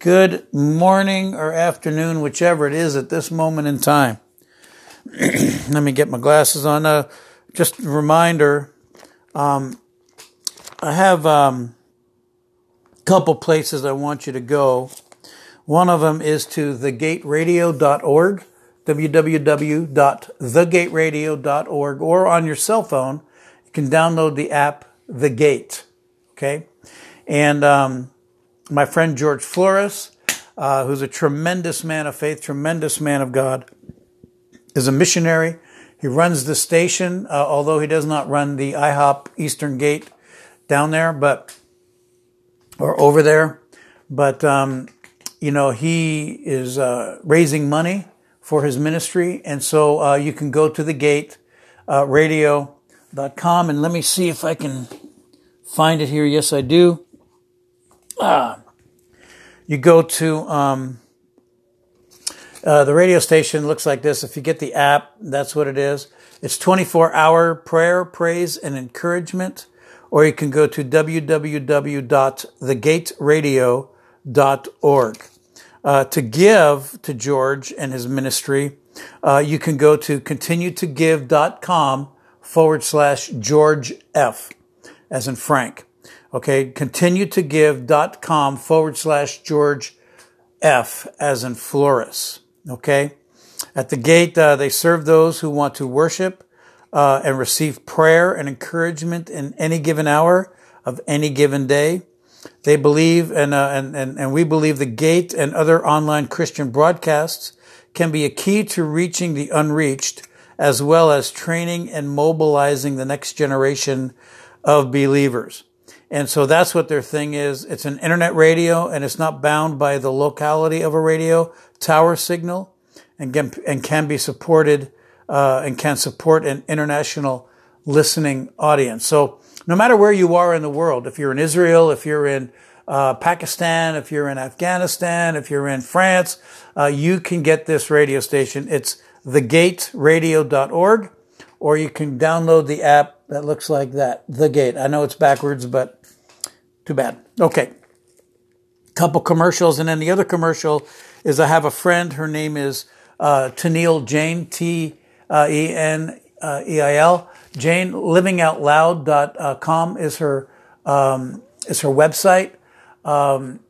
Good morning or afternoon, whichever it is at this moment in time. Let me get my glasses on. Uh, just a reminder um, I have um, a couple places I want you to go. One of them is to thegateradio.org, www.thegateradio.org, or on your cell phone, you can download the app The Gate. Okay? And um, my friend George Flores, uh, who's a tremendous man of faith, tremendous man of God, is a missionary. He runs the station, uh, although he does not run the IHOP Eastern Gate down there, but or over there. But um, you know, he is uh, raising money for his ministry, and so uh, you can go to the Gate uh, Radio.com and let me see if I can find it here. Yes, I do. Ah, you go to um, uh, the radio station. Looks like this. If you get the app, that's what it is. It's 24 hour prayer, praise, and encouragement. Or you can go to www.thegateradio.org. Uh, to give to George and his ministry, uh, you can go to continuetogive.com forward slash George F, as in Frank. Okay, continue to give.com forward slash George F as in Flores. Okay, at the gate, uh, they serve those who want to worship uh, and receive prayer and encouragement in any given hour of any given day. They believe, and, uh, and, and, and we believe the gate and other online Christian broadcasts can be a key to reaching the unreached, as well as training and mobilizing the next generation of believers. And so that's what their thing is. It's an internet radio and it's not bound by the locality of a radio tower signal and can, and can be supported, uh, and can support an international listening audience. So no matter where you are in the world, if you're in Israel, if you're in uh, Pakistan, if you're in Afghanistan, if you're in France, uh, you can get this radio station. It's thegateradio.org or you can download the app that looks like that, The Gate. I know it's backwards, but too bad. Okay. Couple commercials, and then the other commercial is I have a friend. Her name is uh, Teneil Jane, T E N E I L. Jane, livingoutloud.com is her, um, is her website. Um,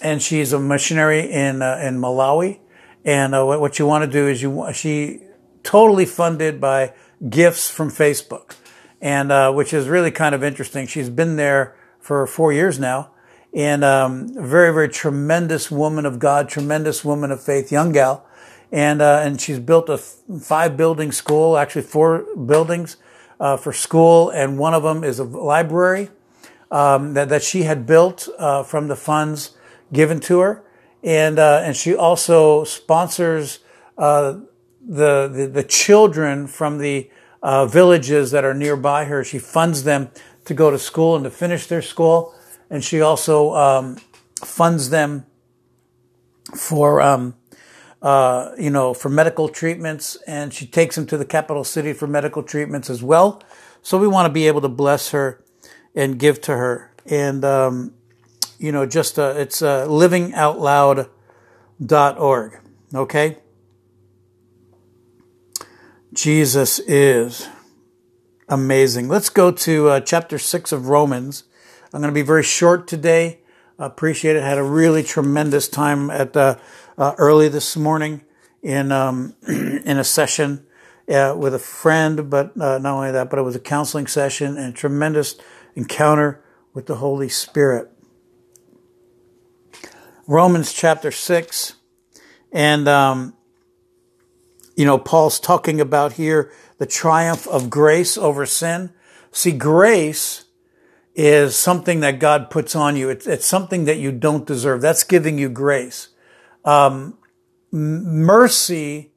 and she's a missionary in, uh, in Malawi. And uh, what you want to do is you, she totally funded by gifts from Facebook, and uh, which is really kind of interesting. She's been there for four years now, and um, very, very tremendous woman of God, tremendous woman of faith, young gal, and uh, and she's built a five building school, actually four buildings uh, for school, and one of them is a library um, that that she had built uh, from the funds given to her, and uh, and she also sponsors. Uh, the, the, the children from the uh, villages that are nearby her. She funds them to go to school and to finish their school, and she also um, funds them for um, uh, you know for medical treatments, and she takes them to the capital city for medical treatments as well. So we want to be able to bless her and give to her, and um, you know just uh, it's uh, livingoutloud.org. Okay. Jesus is amazing. Let's go to uh, chapter 6 of Romans. I'm going to be very short today. Appreciate it. Had a really tremendous time at uh, uh, early this morning in um, in a session uh, with a friend, but uh, not only that, but it was a counseling session and a tremendous encounter with the Holy Spirit. Romans chapter 6. And um, you know, Paul's talking about here the triumph of grace over sin. See, grace is something that God puts on you. It's, it's something that you don't deserve. That's giving you grace. Um, mercy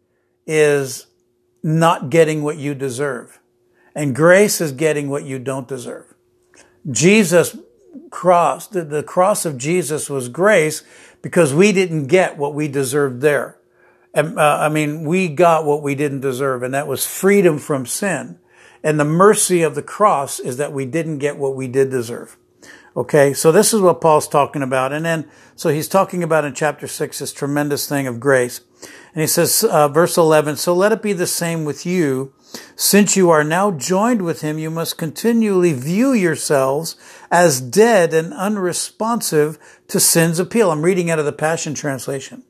is not getting what you deserve. And grace is getting what you don't deserve. Jesus cross, the, the cross of Jesus was grace because we didn't get what we deserved there. And, uh, I mean, we got what we didn't deserve, and that was freedom from sin. And the mercy of the cross is that we didn't get what we did deserve. Okay, so this is what Paul's talking about. And then, so he's talking about in chapter 6 this tremendous thing of grace. And he says, uh, verse 11, So let it be the same with you. Since you are now joined with him, you must continually view yourselves as dead and unresponsive to sin's appeal. I'm reading out of the Passion Translation.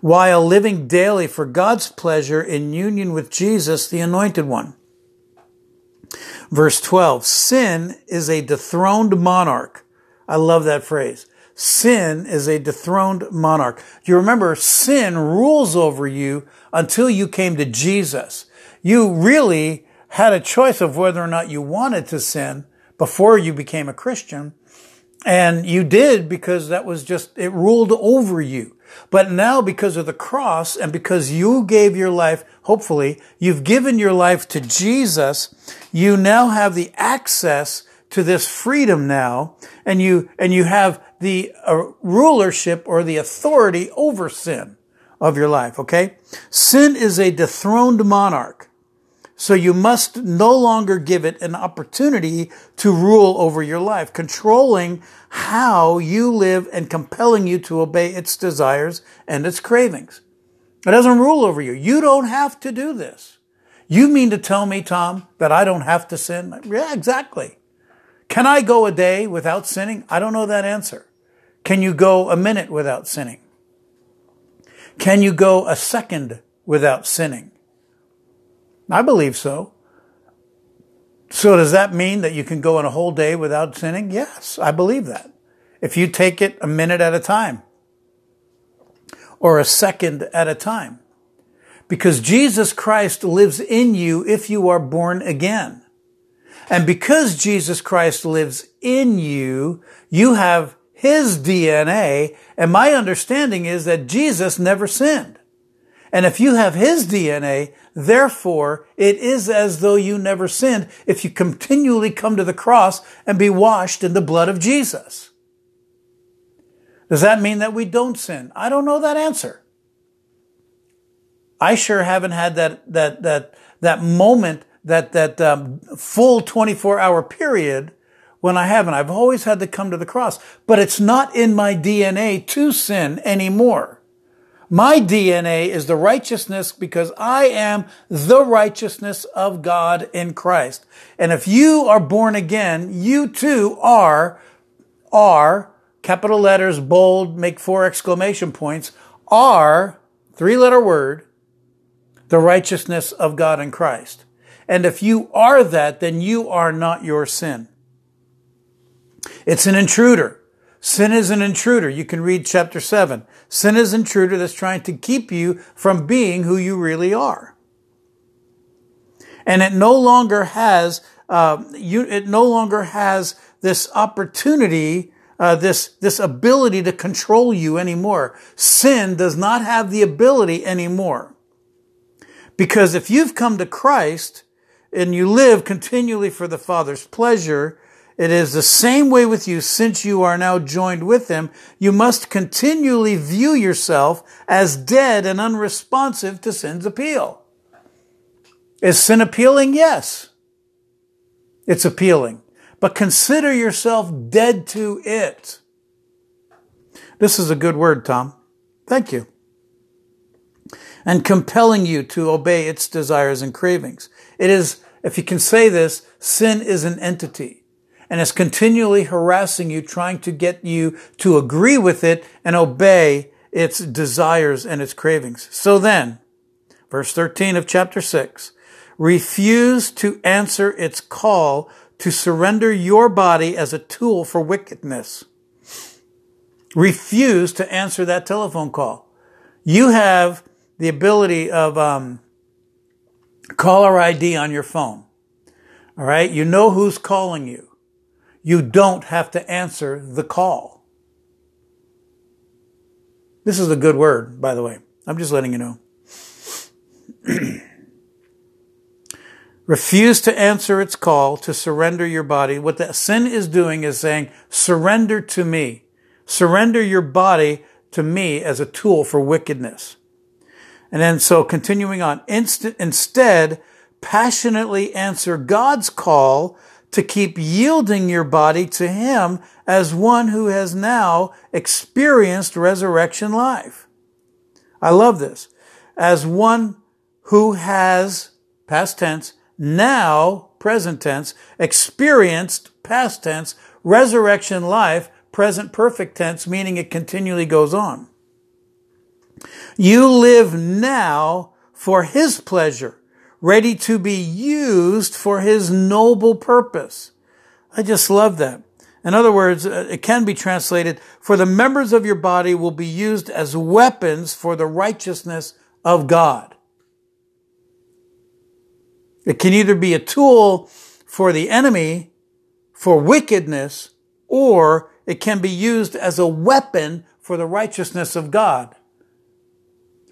While living daily for God's pleasure in union with Jesus, the Anointed One. Verse 12, sin is a dethroned monarch. I love that phrase. Sin is a dethroned monarch. You remember sin rules over you until you came to Jesus. You really had a choice of whether or not you wanted to sin before you became a Christian. And you did because that was just, it ruled over you. But now because of the cross and because you gave your life, hopefully, you've given your life to Jesus, you now have the access to this freedom now and you, and you have the uh, rulership or the authority over sin of your life, okay? Sin is a dethroned monarch. So you must no longer give it an opportunity to rule over your life, controlling how you live and compelling you to obey its desires and its cravings. It doesn't rule over you. You don't have to do this. You mean to tell me, Tom, that I don't have to sin? Yeah, exactly. Can I go a day without sinning? I don't know that answer. Can you go a minute without sinning? Can you go a second without sinning? I believe so. So does that mean that you can go in a whole day without sinning? Yes, I believe that. If you take it a minute at a time or a second at a time. Because Jesus Christ lives in you if you are born again. And because Jesus Christ lives in you, you have his DNA. And my understanding is that Jesus never sinned. And if you have his DNA, therefore it is as though you never sinned if you continually come to the cross and be washed in the blood of Jesus. Does that mean that we don't sin? I don't know that answer. I sure haven't had that, that, that, that moment, that, that um, full 24 hour period when I haven't. I've always had to come to the cross, but it's not in my DNA to sin anymore. My DNA is the righteousness because I am the righteousness of God in Christ. And if you are born again, you too are, are, capital letters, bold, make four exclamation points, are, three letter word, the righteousness of God in Christ. And if you are that, then you are not your sin. It's an intruder. Sin is an intruder. You can read chapter 7. Sin is an intruder that's trying to keep you from being who you really are. And it no longer has, uh, you, it no longer has this opportunity, uh, this, this ability to control you anymore. Sin does not have the ability anymore. Because if you've come to Christ and you live continually for the Father's pleasure, it is the same way with you since you are now joined with him. You must continually view yourself as dead and unresponsive to sin's appeal. Is sin appealing? Yes. It's appealing. But consider yourself dead to it. This is a good word, Tom. Thank you. And compelling you to obey its desires and cravings. It is, if you can say this, sin is an entity and is continually harassing you, trying to get you to agree with it and obey its desires and its cravings. So then, verse 13 of chapter 6, refuse to answer its call to surrender your body as a tool for wickedness. Refuse to answer that telephone call. You have the ability of um, caller ID on your phone. All right, you know who's calling you you don't have to answer the call. This is a good word, by the way. I'm just letting you know. Refuse to answer its call to surrender your body. What that sin is doing is saying, surrender to me. Surrender your body to me as a tool for wickedness. And then so continuing on, instead, passionately answer God's call to keep yielding your body to Him as one who has now experienced resurrection life. I love this. As one who has, past tense, now, present tense, experienced, past tense, resurrection life, present perfect tense, meaning it continually goes on. You live now for His pleasure, ready to be used for His noble purpose. I just love that. In other words, uh, it can be translated, for the members of your body will be used as weapons for the righteousness of God. It can either be a tool for the enemy, for wickedness, or it can be used as a weapon for the righteousness of God.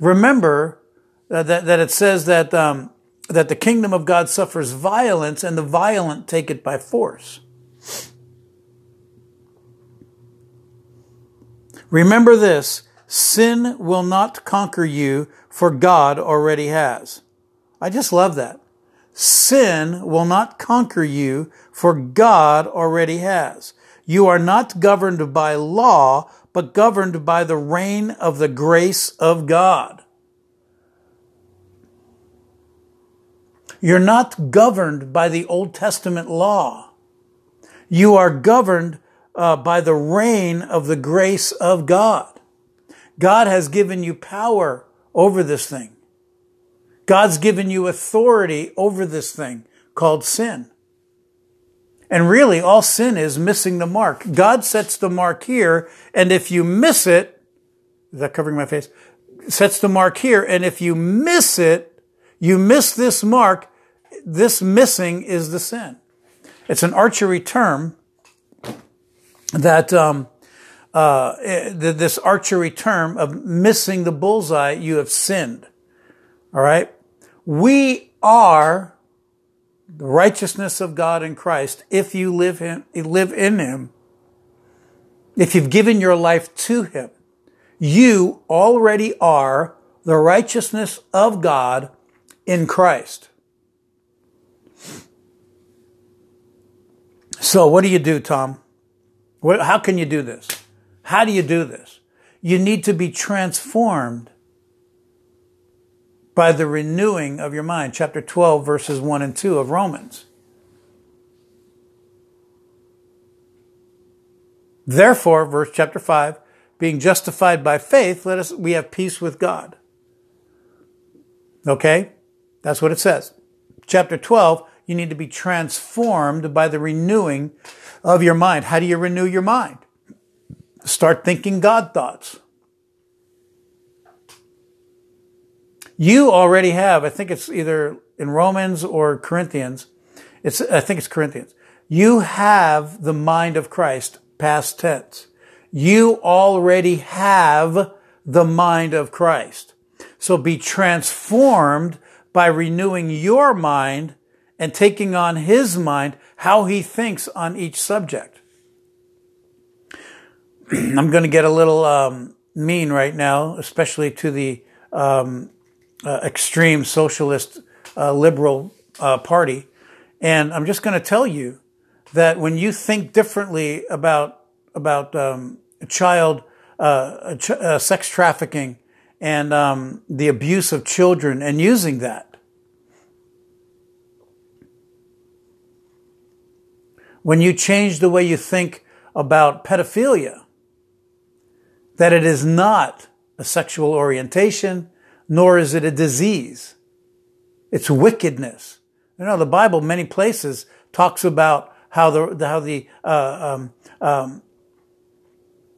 Remember uh, that, that it says that, um, that the kingdom of God suffers violence and the violent take it by force. Remember this sin will not conquer you, for God already has. I just love that. Sin will not conquer you, for God already has. You are not governed by law, but governed by the reign of the grace of God. You're not governed by the Old Testament law. You are governed uh, by the reign of the grace of God. God has given you power over this thing. God's given you authority over this thing called sin. And really, all sin is missing the mark. God sets the mark here, and if you miss it, is that covering my face? Sets the mark here, and if you miss it, you miss this mark, this missing is the sin. It's an archery term that um, uh, this archery term of missing the bullseye, you have sinned. All right? We are the righteousness of God in Christ if you live, in, live in Him. If you've given your life to Him, you already are the righteousness of God in Christ. So, what do you do, Tom? How can you do this? How do you do this? You need to be transformed by the renewing of your mind. Chapter 12, verses 1 and 2 of Romans. Therefore, verse chapter 5, being justified by faith, let us, we have peace with God. Okay? That's what it says. Chapter 12, you need to be transformed by the renewing of your mind. How do you renew your mind? Start thinking God thoughts. You already have, I think it's either in Romans or Corinthians. It's, I think it's Corinthians. You have the mind of Christ, past tense. You already have the mind of Christ. So be transformed by renewing your mind and taking on his mind, how he thinks on each subject. I'm going to get a little um, mean right now, especially to the um, uh, extreme socialist uh, liberal uh, party. And I'm just going to tell you that when you think differently about about um, child uh, ch- uh, sex trafficking and um, the abuse of children and using that, when you change the way you think about pedophilia, that it is not a sexual orientation, nor is it a disease. It's wickedness. You know, the Bible, many places, talks about how the, how the, uh, um, um,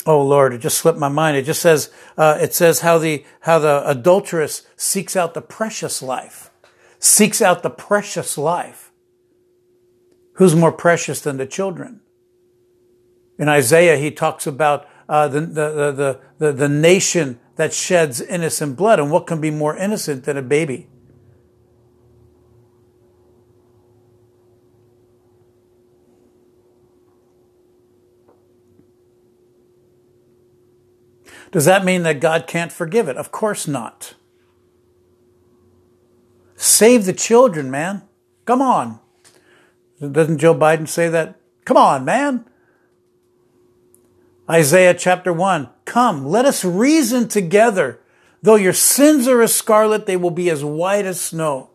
oh Lord, it just slipped my mind. It just says, uh, it says how the, how the adulteress seeks out the precious life, seeks out the precious life. Who's more precious than the children? In Isaiah, he talks about uh, the, the, the, the, the nation that sheds innocent blood. And what can be more innocent than a baby? Does that mean that God can't forgive it? Of course not. Save the children, man. Come on. Doesn't Joe Biden say that? Come on, man. Isaiah chapter 1. Come, let us reason together. Though your sins are as scarlet, they will be as white as snow.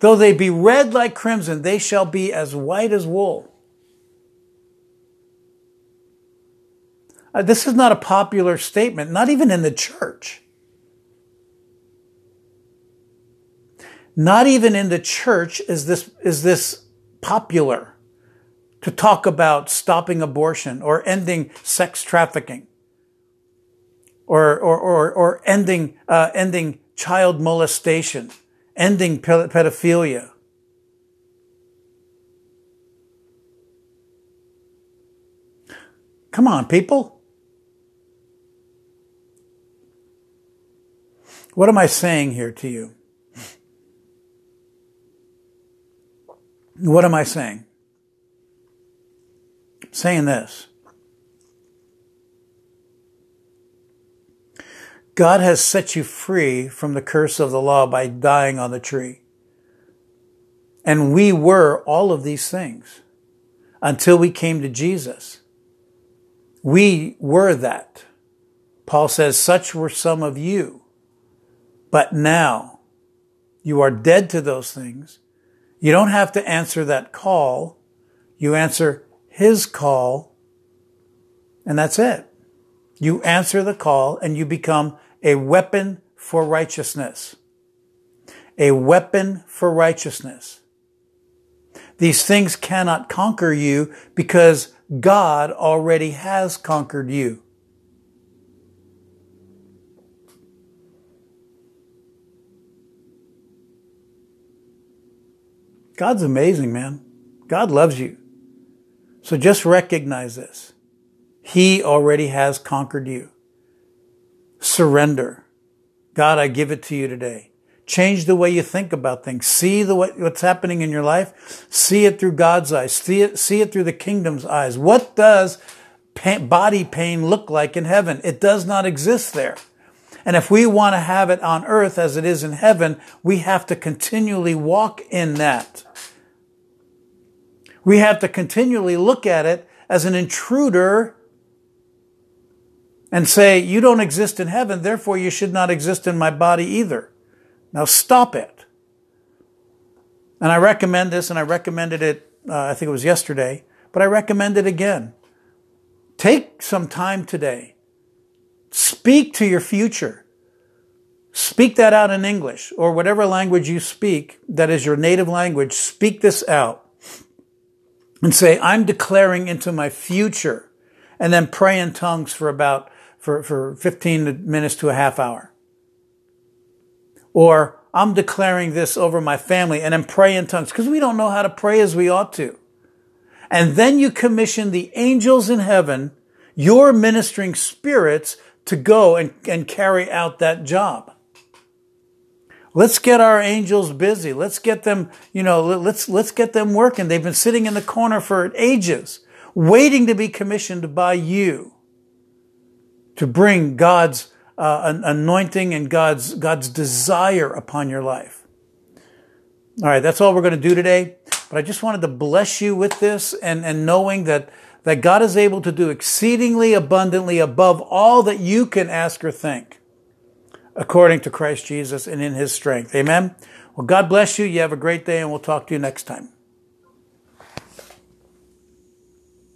Though they be red like crimson, they shall be as white as wool. Uh, this is not a popular statement, not even in the church. Not even in the church is this, is this popular to talk about stopping abortion or ending sex trafficking or, or, or, or ending, uh, ending child molestation, ending pedophilia. Come on, people. What am I saying here to you? What am I saying? saying this. God has set you free from the curse of the law by dying on the tree. And we were all of these things until we came to Jesus. We were that. Paul says, such were some of you. But now you are dead to those things. You don't have to answer that call. You answer his call, and that's it. You answer the call and you become a weapon for righteousness. A weapon for righteousness. These things cannot conquer you because God already has conquered you. God's amazing, man. God loves you. So just recognize this. He already has conquered you. Surrender. God, I give it to you today. Change the way you think about things. See the way, what's happening in your life. See it through God's eyes. See it, see it through the kingdom's eyes. What does pain, body pain look like in heaven? It does not exist there. And if we want to have it on earth as it is in heaven, we have to continually walk in that. We have to continually look at it as an intruder and say, you don't exist in heaven, therefore you should not exist in my body either. Now stop it. And I recommend this, and I recommended it, uh, I think it was yesterday, but I recommend it again. Take some time today. Speak to your future. Speak that out in English or whatever language you speak that is your native language. Speak this out and say, I'm declaring into my future and then pray in tongues for about, for, for 15 minutes to a half hour. Or I'm declaring this over my family and then pray in tongues because we don't know how to pray as we ought to. And then you commission the angels in heaven, your ministering spirits to go and, and carry out that job. Let's get our angels busy. Let's get them, you know, let's, let's get them working. They've been sitting in the corner for ages, waiting to be commissioned by you to bring God's uh, anointing and God's, God's desire upon your life. All right. That's all we're going to do today. But I just wanted to bless you with this and, and knowing that, that God is able to do exceedingly abundantly above all that you can ask or think according to Christ Jesus and in his strength. Amen. Well, God bless you. You have a great day and we'll talk to you next time.